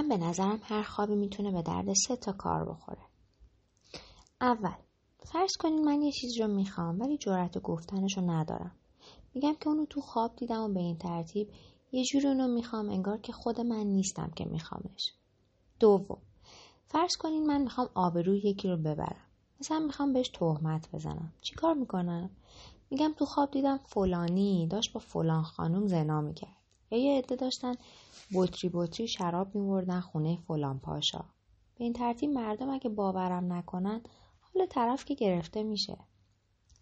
من به نظرم هر خوابی می‌تونه به درد سه تا کار بخوره. اول فرض کنین من یه چیزی رو می‌خوام ولی جرأت گفتنش رو ندارم. میگم که اونو تو خواب دیدم و به این ترتیب یه جوری اونو می‌خوام انگار که خود من نیستم که میخوامش. دوم فرض کنین من می‌خوام آبروی یکی رو ببرم. مثلا می‌خوام بهش تهمت بزنم. چیکار می‌کنم؟ میگم تو خواب دیدم فلانی داشت با فلان خانم زنا می‌کرد. یا یه عده داشتن بطری بطری شراب میوردن خونه فلان پاشا. به این ترتیب مردم اگه باورم نکنن حال طرف که گرفته میشه.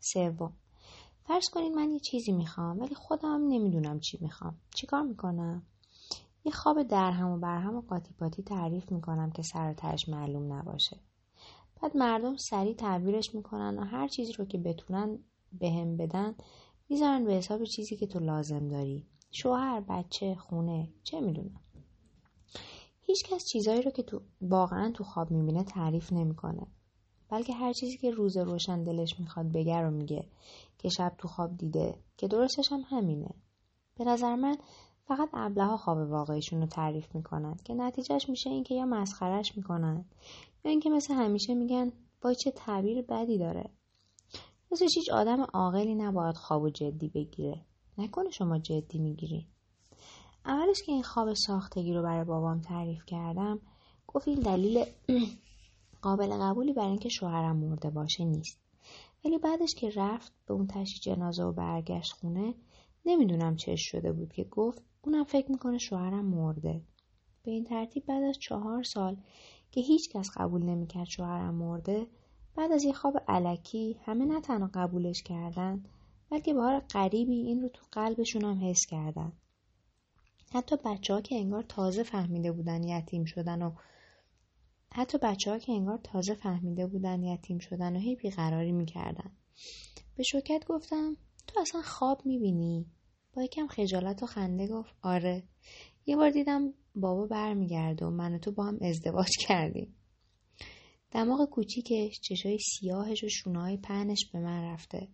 سوم. فرض کنید من یه چیزی می‌خوام ولی خودم نمی‌دونم چی می‌خوام. چیکار می‌کنم؟ یه خواب درهم و برهم و قاطی پاتی تعریف می‌کنم که سر تهش معلوم نباشه. بعد مردم سریع تعبیرش می‌کنن و هر چیزی رو که بتونن بهم به بدن می‌ذارن به حساب چیزی که تو لازم داری. شوهر بچه خونه چه می‌دونم. هیچکس چیزایی رو که تو واقعا تو خواب می‌بینه تعریف نمی‌کنه. بلکه هر چیزی که روز روشن دلش می‌خواد بگه رو میگه که شب تو خواب دیده که درستش هم همینه. به نظر من فقط ابله خواب واقعیشون رو تعریف می‌کنن که نتیجهش میشه اینکه یا مسخرش می‌کنن یا اینکه مثل همیشه میگن وای چه تعبیر بدی داره. مثل هیچ آدم عاقلی نباید خواب و جدی بگیره. نکنه شما جدی می‌گیری. اولش که این خواب ساختگی رو برای بابام تعریف کردم گفت این دلیل قابل قبولی برای اینکه شوهرم مرده باشه نیست. ولی بعدش که رفت به اون تشی جنازه و برگشت خونه نمی‌دونم چش شده بود که گفت اونم فکر می‌کنه شوهرم مرده. به این ترتیب بعد از چهار سال که هیچ کس قبول نمی‌کرد شوهرم مرده بعد از یه خواب علکی همه نه تنها قبولش کردن بلکه حال غریبی این رو تو قلبشون هم حس کردن. حتی بچه ها که انگار تازه فهمیده بودن یتیم شدن و حتی بچه ها که انگار تازه فهمیده بودن یتیم شدن و هی بیقراری می‌کردن. به شوکت گفتم تو اصلا خواب می‌بینی؟ با یکم خجالت و خنده گفت آره. یه بار دیدم بابا برمیگرده و من و تو با هم ازدواج کردیم. دماغ کوچیکش چشای سیاهش و شونهای پهنش به من رفته.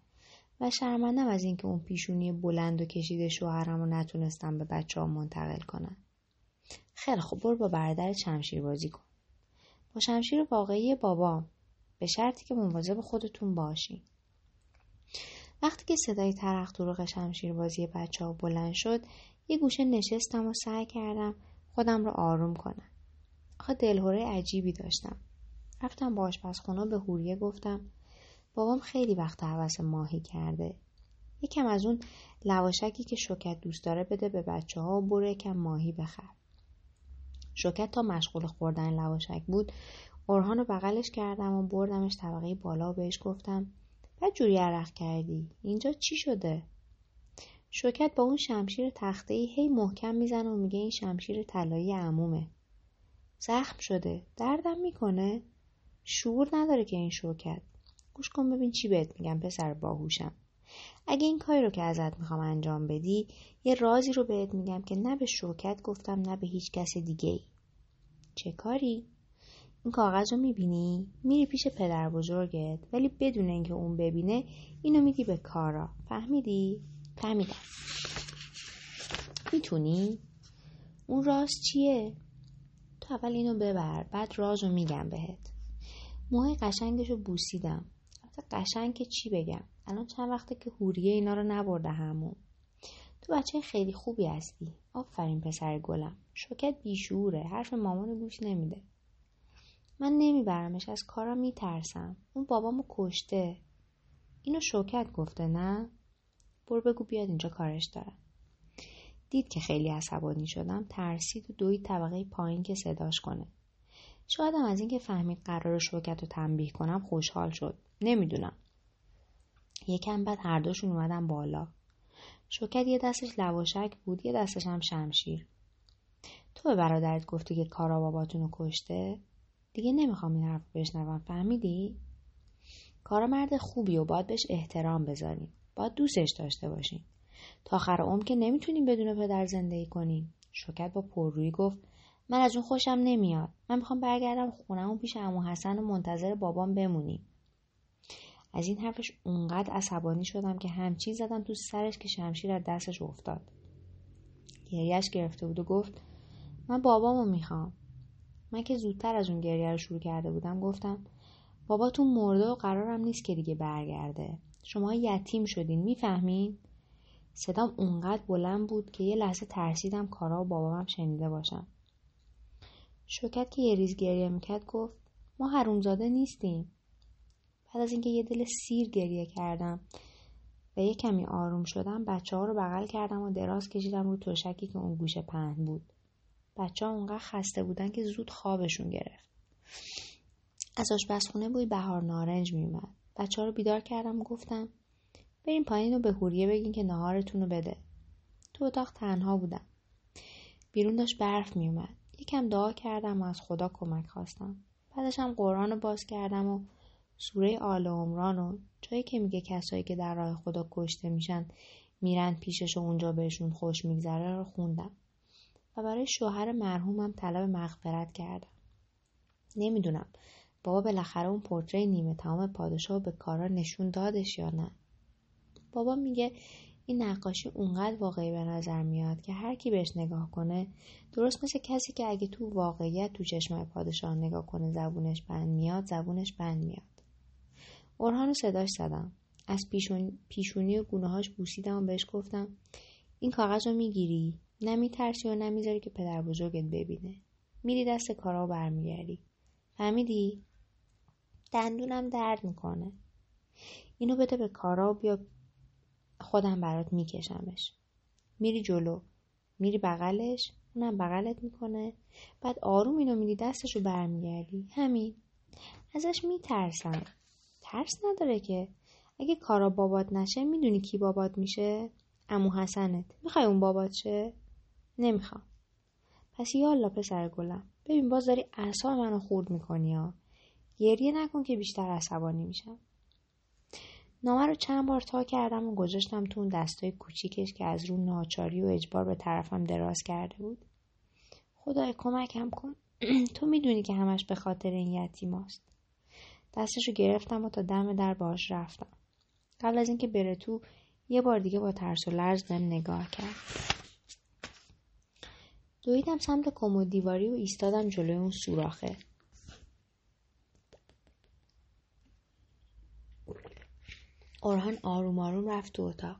شرمندم از اینکه اون پیشونی بلند و کشیده شوهرم رو نتونستم به بچه ها منتقل کنم. خیلی خوب برو با برادر شمشیر بازی کن. با شمشیر واقعی بابا به شرطی که مواظب خودتون باشین. وقتی که صدای ترخ دروغ شمشیر بازی بچه ها بلند شد یه گوشه نشستم و سعی کردم خودم رو آروم کنم. آخه دلهوره عجیبی داشتم. رفتم با آشپزخونه به هوریه گفتم بابام خیلی وقت حوس ماهی کرده. یکم از اون لواشکی که شوکت دوست داره بده به بچه ها و برو یکم ماهی بخر. شوکت تا مشغول خوردن لواشک بود اورهان رو بغلش کردم و بردمش طبقه بالا و بهش گفتم بعد جوری عرق کردی اینجا چی شده؟ شوکت با اون شمشیر تخته ای هی محکم می‌زنه و میگه این شمشیر طلایی عمومه. زخم شده دردم می‌کنه؟ شعور نداره که این شوکت. گوش کن ببین چی بهت میگم پسر باهوشم اگه این کاری رو که ازت می‌خوام انجام بدی یه رازی رو بهت میگم که نه به شوکت گفتم نه به هیچ کس دیگه ای. چه کاری؟ این کاغذ رو می‌بینی؟ میری پیش پدر بزرگت ولی بدون اینکه اون ببینه اینو میدی به کارا فهمیدی؟ فهمیدم می‌تونی؟ اون راز چیه؟ تو اول اینو ببر بعد راز رو میگم بهت موهای قشنگش رو بوسیدم قشنگ که چی بگم؟ الان چند وقته که هوریه اینا رو نبرده همون. تو بچه خیلی خوبی هستی. آفرین پسر گلم. شوکت بیشوره. حرف مامان گوش نمیده. من نمیبرمش. از کارم میترسم. اون بابامو کشته. اینو شوکت گفته نه؟ برو بگو بیاد اینجا کارش دارم دید که خیلی عصبانی شدم. ترسید و دوی طبقه پایین که صداش کنه. شایدم از اینکه فهمید قرار شوکت رو تنبیه کنم خوشحال شد. نمی‌دونم. یکم بعد هر دوشون اومدن بالا. شوکت یه دستش لواشک بود یه دستش هم شمشیر. تو به برادرت گفتی که کارا باباتون رو کشته؟ دیگه نمی‌خوام این حرف بشنوم. فهمیدی؟ کارا مرد خوبی و باید بهش احترام بذاریم. باید دوستش داشته باشین تا آخر عمر که نمی‌تونیم بدون پدر زندگی کنیم. شوکت با پررویی گفت من از اون خوشم نمیاد. من می‌خوام برگردم خونمون پیش امو حسن و منتظر بابام بمونیم. از این حرفش اونقدر عصبانی شدم که همچین زدم تو سرش که شمشیر از دستش افتاد. گریهش گرفته بود و گفت من بابامو می‌خوام. من که زودتر از اون گریه رو شروع کرده بودم گفتم باباتون مرده و قرارم نیست که دیگه برگرده. شما یتیم شدین می‌فهمین؟ صدام اونقدر بلند بود که یه لحظه ترسیدم کارا و بابامم شنیده باشم شوکت که یه ریز گریه می‌کرد گفت ما حرومزاده نیستیم. بعد از اینکه یه دل سیر گریه کردم و یه کمی آروم شدم بچه ها رو بغل کردم و دراز کشیدم رو تشکی که اون گوشه پهن بود. بچه ها اونقدر خسته بودن که زود خوابشون گرفت. از آشپزخونه بوی بهار نارنج میومد بچه ها رو بیدار کردم و گفتم بریم پایین و به هوریه بگین که نهارتون رو بده. تو اتاق تنها بودم. بیرون داشت برف میومد یکم دعا کردم و از خدا کمک خواستم. بعدش هم قرآن رو باز کردم و سوره آل عمران و جایی که میگه کسایی که در راه خدا کشته میشن میرن پیشش و اونجا بهشون خوش میگذره رو خوندم. و برای شوهر مرحومم طلب مغفرت کردم. نمی‌دونم بابا بالاخره اون پورتری نیمه تمام پادشاه به کارا نشون دادش یا نه. بابا میگه این نقاشی اونقدر واقعی به نظر میاد که هر کی بهش نگاه کنه درست مثل کسی که اگه تو واقعیت تو چشمای پادشاه نگاه کنه زبونش بند میاد زبونش بند میاد. اورهان رو صداش زدم. از پیشون... پیشونی و گونههاش بوسیدم و بهش گفتم این کاغذ رو می‌گیری؟ نمیترسی و نمی‌ذاری که پدر بزرگت ببینه. میری دست کارا و برمیگردی. فهمیدی؟ دندونم درد می‌کنه. اینو بده به کارا و بیا خودم برات میکشمش. میری جلو. میری بغلش. اونم بغلت می‌کنه. بعد آروم اینو میری دستشو برمیگردی. همین. ازش میترسم. ترس نداره که. اگه کارا بابات نشه می‌دونی کی بابات میشه؟ امو حسنت. می‌خوای اون بابات شه؟ نمی‌خوام. پس یالا پسر گلم. ببین باز داری اعصاب منو خورد می‌کنی ها. گریه نکن که بیشتر عصبانی میشم. نامه رو چند بار تا کردم و گذاشتم تو اون دستای کوچیکش که از رو ناچاری و اجبار به طرفم دراز کرده بود. خدای کمکم کن. تو می‌دونی که همش به خاطر این یتیماست دستشو گرفتم و تا دم در باش رفتم. قبل از اینکه بره تو یه بار دیگه با ترس و لرز بهم نگاه کرد. دویدم سمت کمد دیواری و ایستادم جلوی اون سوراخه. اورهان آروم آروم رفت تو اتاق.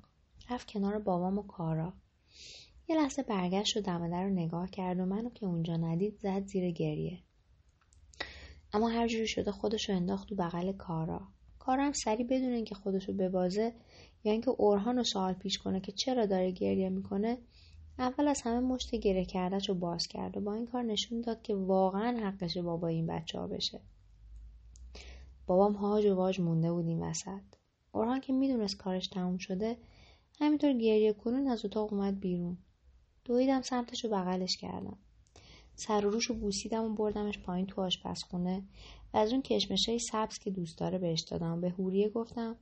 رفت کنار بابام و کارا. یه لحظه برگشت و دم در رو نگاه کرد و منو که اونجا ندید زد زیر گریه. اما هر جوری شده خودشو انداخت تو بغل کارا. کارا هم سری بدون اینکه خودشو ببازه یا اینکه اورهان رو سوال پیش کنه که چرا داره گریه می‌کنه اول از همه مشت گره کردش رو باز کرد و با این کار نشون داد که واقعا حقش بابا این بچه ها بشه. بابام هاج و واج مونده بود این وسط. اورهان که می‌دونست کارش تموم شده همینطور گریه کنون از اتاق اومد بیرون. دویدم سمتش رو بغلش کردم. سر و روش رو بوسیدم و بردمش پایین تو آشپزخونه. و از اون کشمشه سبز که دوست داره بهش دادم. به هوریه گفتم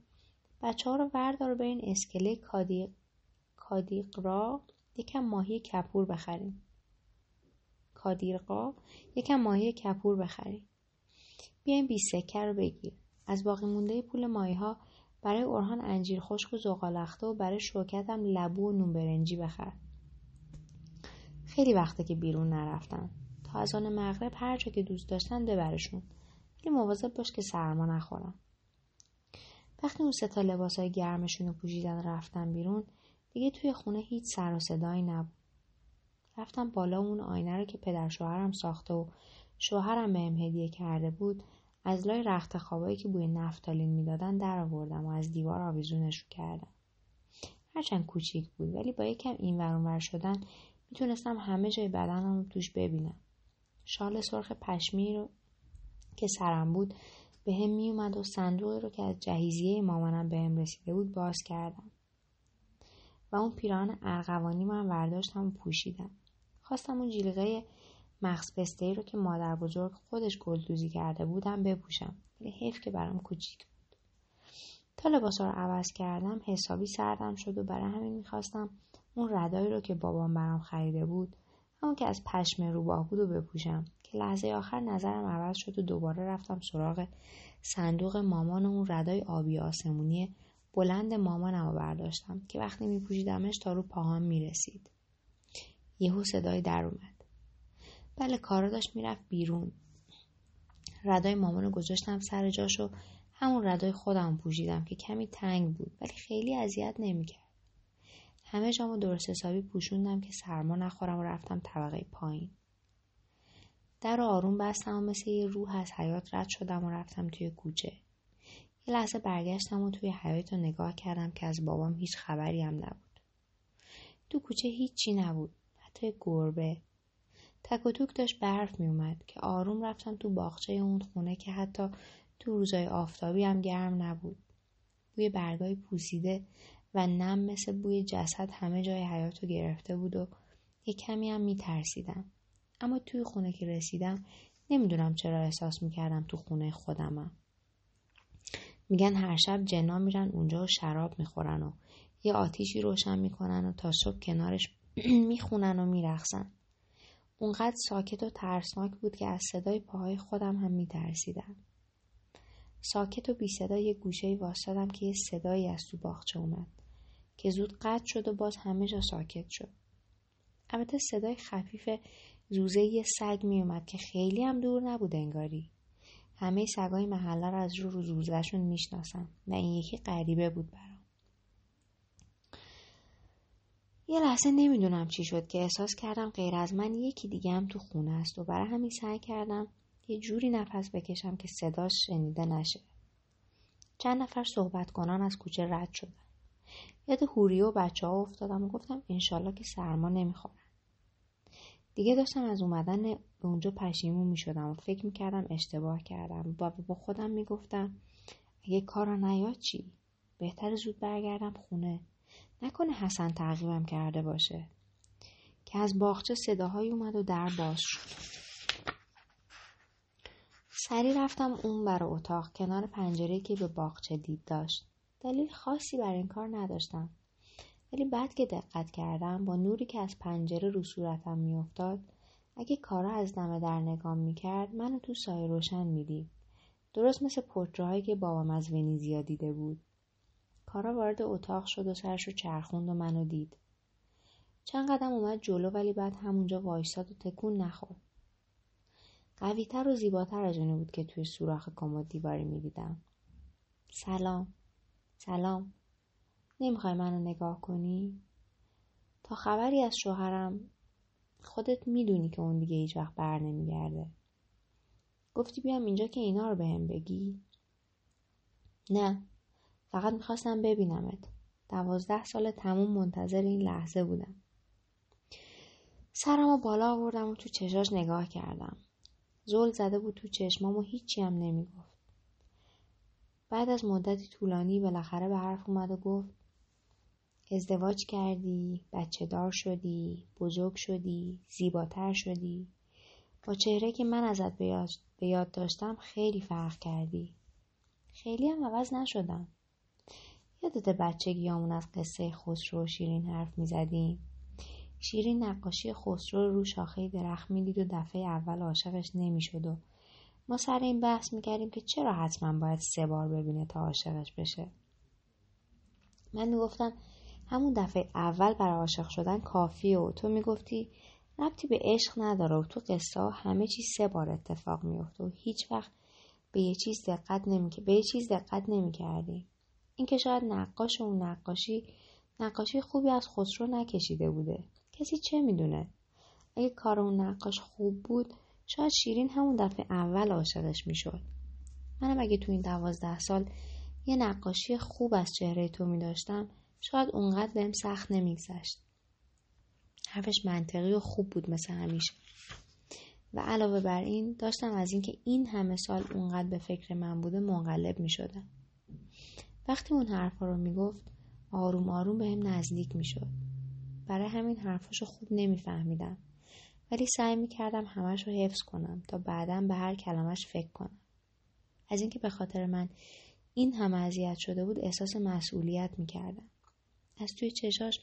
بچه ها رو وردار به این اسکله کادیق, را یکم ماهی کپور بخریم. کادیرقا یکم ماهی کپور بخریم. بیاین بی سکه رو بگیر از باقی مونده پول ماهی ها برای اورهان انجیر خشک و زغالخته و برای شوکتم لبو و نون برنجی بخر. خیلی وقته که بیرون نرفتن. تا از آن مغرب هر جا که دوست داشتن ببرشون. ولی مواظب باش که سرما نخورن. وقتی اون ستا لباسای گرمشون رو پوشیدن رفتن بیرون دیگه توی خونه هیچ سر و صدایی نبود. رفتم بالا اون آینه رو که پدر شوهرم ساخته و شوهرم بهم هدیه کرده بود از لای رخت خوابایی که بوی نفتالین می‌دادن در آوردم و از دیوار آویزونش کردم. هرچند کوچیک بود ولی با یکم این ور شدن می‌تونستم همه جای بدنم رو توش ببینم. شال سرخ پشمی رو که سرم بود به هم میومد و صندوقی رو که از جهیزیه مامانم به هم رسیده بود باز کردم. و اون پیران ارغوانی من ورداشتم و پوشیدم. خواستم اون جیلقه مغز پسته رو که مادر بزرگ خودش گلدوزی کرده بودم بپوشم. ولی حیف که برام کوچیک بود. تا لباسا رو عوض کردم حسابی سردم شد و برای همین می‌خواستم اون ردایی رو که بابام برام خریده بود همون که از پشم روباه بود و بپوشم. که لحظه آخر نظرم عوض شد و دوباره رفتم سراغ صندوق مامان و اون ردای آبی آسمونی بلند مامانم رو برداشتم که وقتی میپوشیدمش تا رو پاهام می‌رسید. یهو صدای در اومد. بله کارا داشت می‌رفت بیرون. ردای مامانو گذاشتم سر جاش و همون ردای خودم پوشیدم که کمی تنگ بود ولی خیلی اذیت نمی‌کرد. همه جامو درست حسابی پوشوندم که سرما نخورم و رفتم طبقه پایین. در رو آروم بستم و مثل یه روح از حیات رد شدم و رفتم توی کوچه. یه لحظه برگشتم و توی حیات رو نگاه کردم که از بابام هیچ خبری هم نبود. تو کوچه هیچی نبود حتی گربه. تک و توک داشت برف می اومد که آروم رفتم تو باغچه اون خونه که حتی تو روزای آفتابی هم گرم نبود. بوی برگای پوسیده و نم مثل بوی جسد همه جای حیات رو گرفته بود و یه کمی هم می ترسیدم. اما توی خونه که رسیدم نمی‌دونم چرا احساس می‌کردم تو خونه خودمم. میگن هر شب جنا میرن اونجا و شراب می‌خورن و یه آتیشی روشن می‌کنن و تا صبح کنارش می‌خونن و میرخصن. اونقدر ساکت و ترسناک بود که از صدای پاهای خودم هم میترسیدم. ساکت و بی صدا یه گوشه واسدم که یه صدایی از تو باغچه اومد که زود قطع شد و باز همه جا ساکت شد. البته صدای خفیف زوزه یه سگ می اومد که خیلی هم دور نبود انگاری. همه سگای محله رو از رو زوزهشون می‌شناسم و این یکی غریبه بود برام. یه لحظه نمی‌دونم چی شد که احساس کردم غیر از من یکی دیگه هم تو خونه است و برای همین سعی کردم یه جوری نفس بکشم که صداش شنیده نشه. چند نفر صحبت کنان از کوچه رد شدن. یاد هوری و بچه ها افتادم و گفتم انشالله که سرما نمی‌خورن. دیگه داشتم از اومدن به اونجا پشیمون می شدم و فکر می کردم اشتباه کردم و با خودم می گفتم اگه کارا نیاد چی؟ بهتر زود برگردم خونه. نکنه حسن تعقیبم کرده باشه. که از باغچه صداهایی اومد و در باز شد. سری رفتم اون بر اتاق کنار پنجره که به باغچه دید داشت. دلیل خاصی بر این کار نداشتم. ولی بعد که دقت کردم با نوری که از پنجره رو صورتم میافتاد اگه کارا از دم در نگام می‌کرد منو تو سایه روشن می‌دید. درست مثل پرتراهایی که بابام از ونیزیا دیده بود. کارا وارد اتاق شد و سرش رو چرخوند و منو دید. چند قدم اومد جلو ولی بعد همونجا وایستاد و تکون نخورد. قویتر و زیباتر از اونی بود که توی سوراخ کمد دیواری می‌دیدم. سلام. سلام. نمی‌خوای منو نگاه کنی؟ تا خبری از شوهرم خودت می‌دونی که اون دیگه هیچ وقت بر نمیگرده. گفتی بیام اینجا که اینا رو بهم بگی؟ نه فقط می‌خواستم ببینمت. دوازده سال تموم منتظر این لحظه بودم. سرمو بالا آوردم و تو چشاش نگاه کردم. زل زده بود تو چشمام و هیچی هم نمی‌گفت. بعد از مدتی طولانی بالاخره به حرف اومد و گفت ازدواج کردی، بچه دار شدی، بزرگ شدی، زیباتر شدی. با چهره که من ازت به یاد داشتم خیلی فرق کردی. خیلی هم عوض نشدم. یادت بچگیامون از قصه خسرو و شیرین حرف می‌زدیم شیرین نقاشی خسرو رو شاخه درخت می‌دید و دفعه اول عاشقش نمی‌شد و ما سر این بحث می‌کردیم که چرا حتما باید سه بار ببینه تا عاشقش بشه. من می‌گفتم همون دفعه اول برای عاشق شدن کافیه و تو می‌گفتی ربطی به عشق نداره و تو قصه ها همه چیز سه بار اتفاق میفته و هیچ وقت به یه چیز دقت نمی... به یه چیز دقت نمی اینکه شاید نقاش اون نقاشی نقاشی خوبی از خسرو نکشیده بوده. کسی چه می‌دونه؟ اگه کار اون نقاش خوب بود شاید شیرین همون دفعه اول عاشقش می‌شد. منم اگه تو این دوازده سال یه نقاشی خوب از چهره تو میداشتم شاید اونقدر بهم سخت نمیگذشت. حرفش منطقی و خوب بود مثل همیشه. و علاوه بر این داشتم از اینکه این همه سال اونقدر به فکر من بوده منقلب می شدم. وقتی اون حرفا رو می‌گفت آروم آروم به هم نزدیک می‌شد. برای همین حرفاشو خوب نمیفهمیدم. ولی سعی می‌کردم همش رو حفظ کنم تا بعدا به هر کلمش فکر کنم. از اینکه به خاطر من این همه اذیت شده بود احساس مسئولیت می‌کردم. از توی چشاش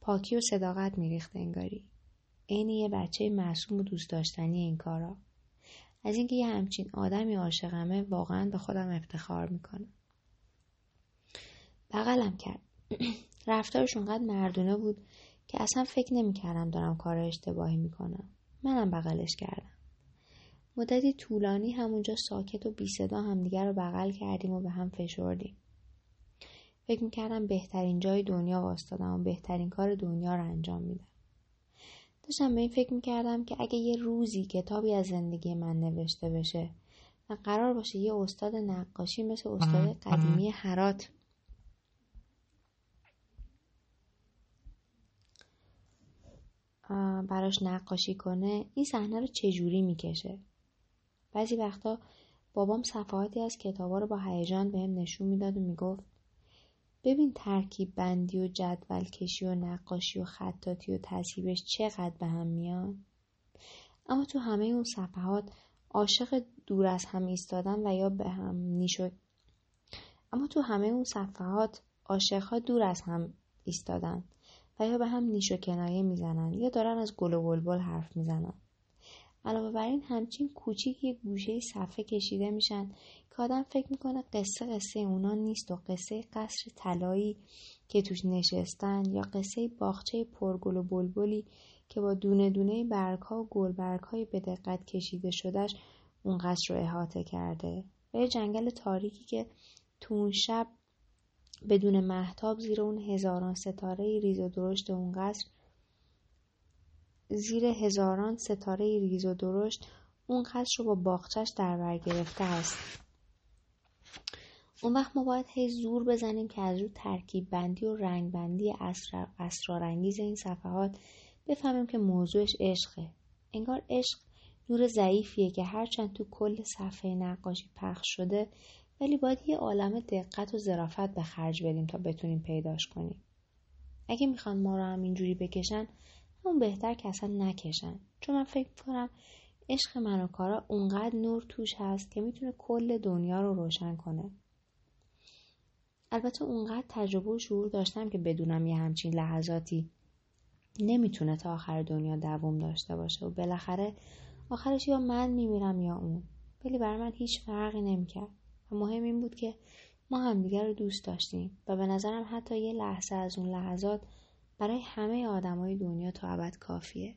پاکی و صداقت میریخت انگاری. عین یه بچه معصوم و دوست داشتنی این کارا. از اینکه یه همچین آدمی عاشقمه واقعا به خودم افتخار می‌کنم. بغلم کرد. رفتارش اونقدر مردونه بود که اصلا فکر نمی‌کردم دارم کار اشتباهی می‌کنم. منم بغلش کردم. مدتی طولانی همونجا ساکت و بی صدا همدیگر رو بغل کردیم و به هم فشردیم. فکر می‌کردم بهترین جای دنیا واستادم و بهترین کار دنیا رو انجام میدم. داشتم به این فکر می‌کردم که اگه یه روزی کتابی از زندگی من نوشته بشه و قرار باشه یه استاد نقاشی مثل استاد قدیمی حرات براش نقاشی کنه این صحنه رو چجوری می‌کشه؟ بعضی وقتا بابام صفحاتی از کتابا رو با هیجان بهم نشون می‌داد و می‌گفت ببین ترکیب بندی و جدول کشی و نقاشی و خطاطی و تصیبش چقدر به هم میان؟ اما تو همه اون صفحات عاشق دور از هم ایستادن و یا به هم نیشو اما تو همه اون صفحات عاشقها دور از هم ایستادن. و یا به هم نیش و کنایه می‌زنن یا دارن از گل و بلبل حرف می‌زنن. علاوه بر این همچین کوچیک یه گوشه صفحه کشیده میشن که آدم فکر می‌کنه قصه قصه اونا نیست و قصه قصر طلایی که توش نشستن یا قصه باغچه پرگل و بلبلی که با دونه دونه برگها و گلبرگهای به دقت کشیده شدهش اون قصر رو احاطه کرده. و یه جنگل تاریکی که تو اون شب بدون محتاب زیر اون هزاران ستاره ریز و درشت اون قصر زیر هزاران ستاره ریز و درشت اون قصر رو با باغچش در بر گرفته است. اون وقت ما باید هی زور بزنیم که از رو ترکیب بندی و رنگ بندی اسرارانگیز این صفحات بفهمیم که موضوعش عشقه انگار عشق نور ضعیفیه که هرچند تو کل صفحه نقاشی پخش شده ولی باید یه عالم دقت و ظرافت به خرج بدیم تا بتونیم پیداش کنیم. اگه می‌خوان ما رو هم اینجوری بکشن اون بهتر که اصلا نکشن. چون من فکر کنم عشق من و کارا اونقدر نور توش هست که می‌تونه کل دنیا رو روشن کنه. البته اونقدر تجربه و شعور داشتم که بدونم یه همچین لحظاتی نمی‌تونه تا آخر دنیا دوام داشته باشه و بالاخره آخرش یا من میمیرم یا اون. ولی برای من هیچ فرقی نمی‌کرد. مهم این بود که ما همدیگر رو دوست داشتیم و به نظرم حتی یه لحظه از اون لحظات برای همه آدمای دنیا تا ابد کافیه.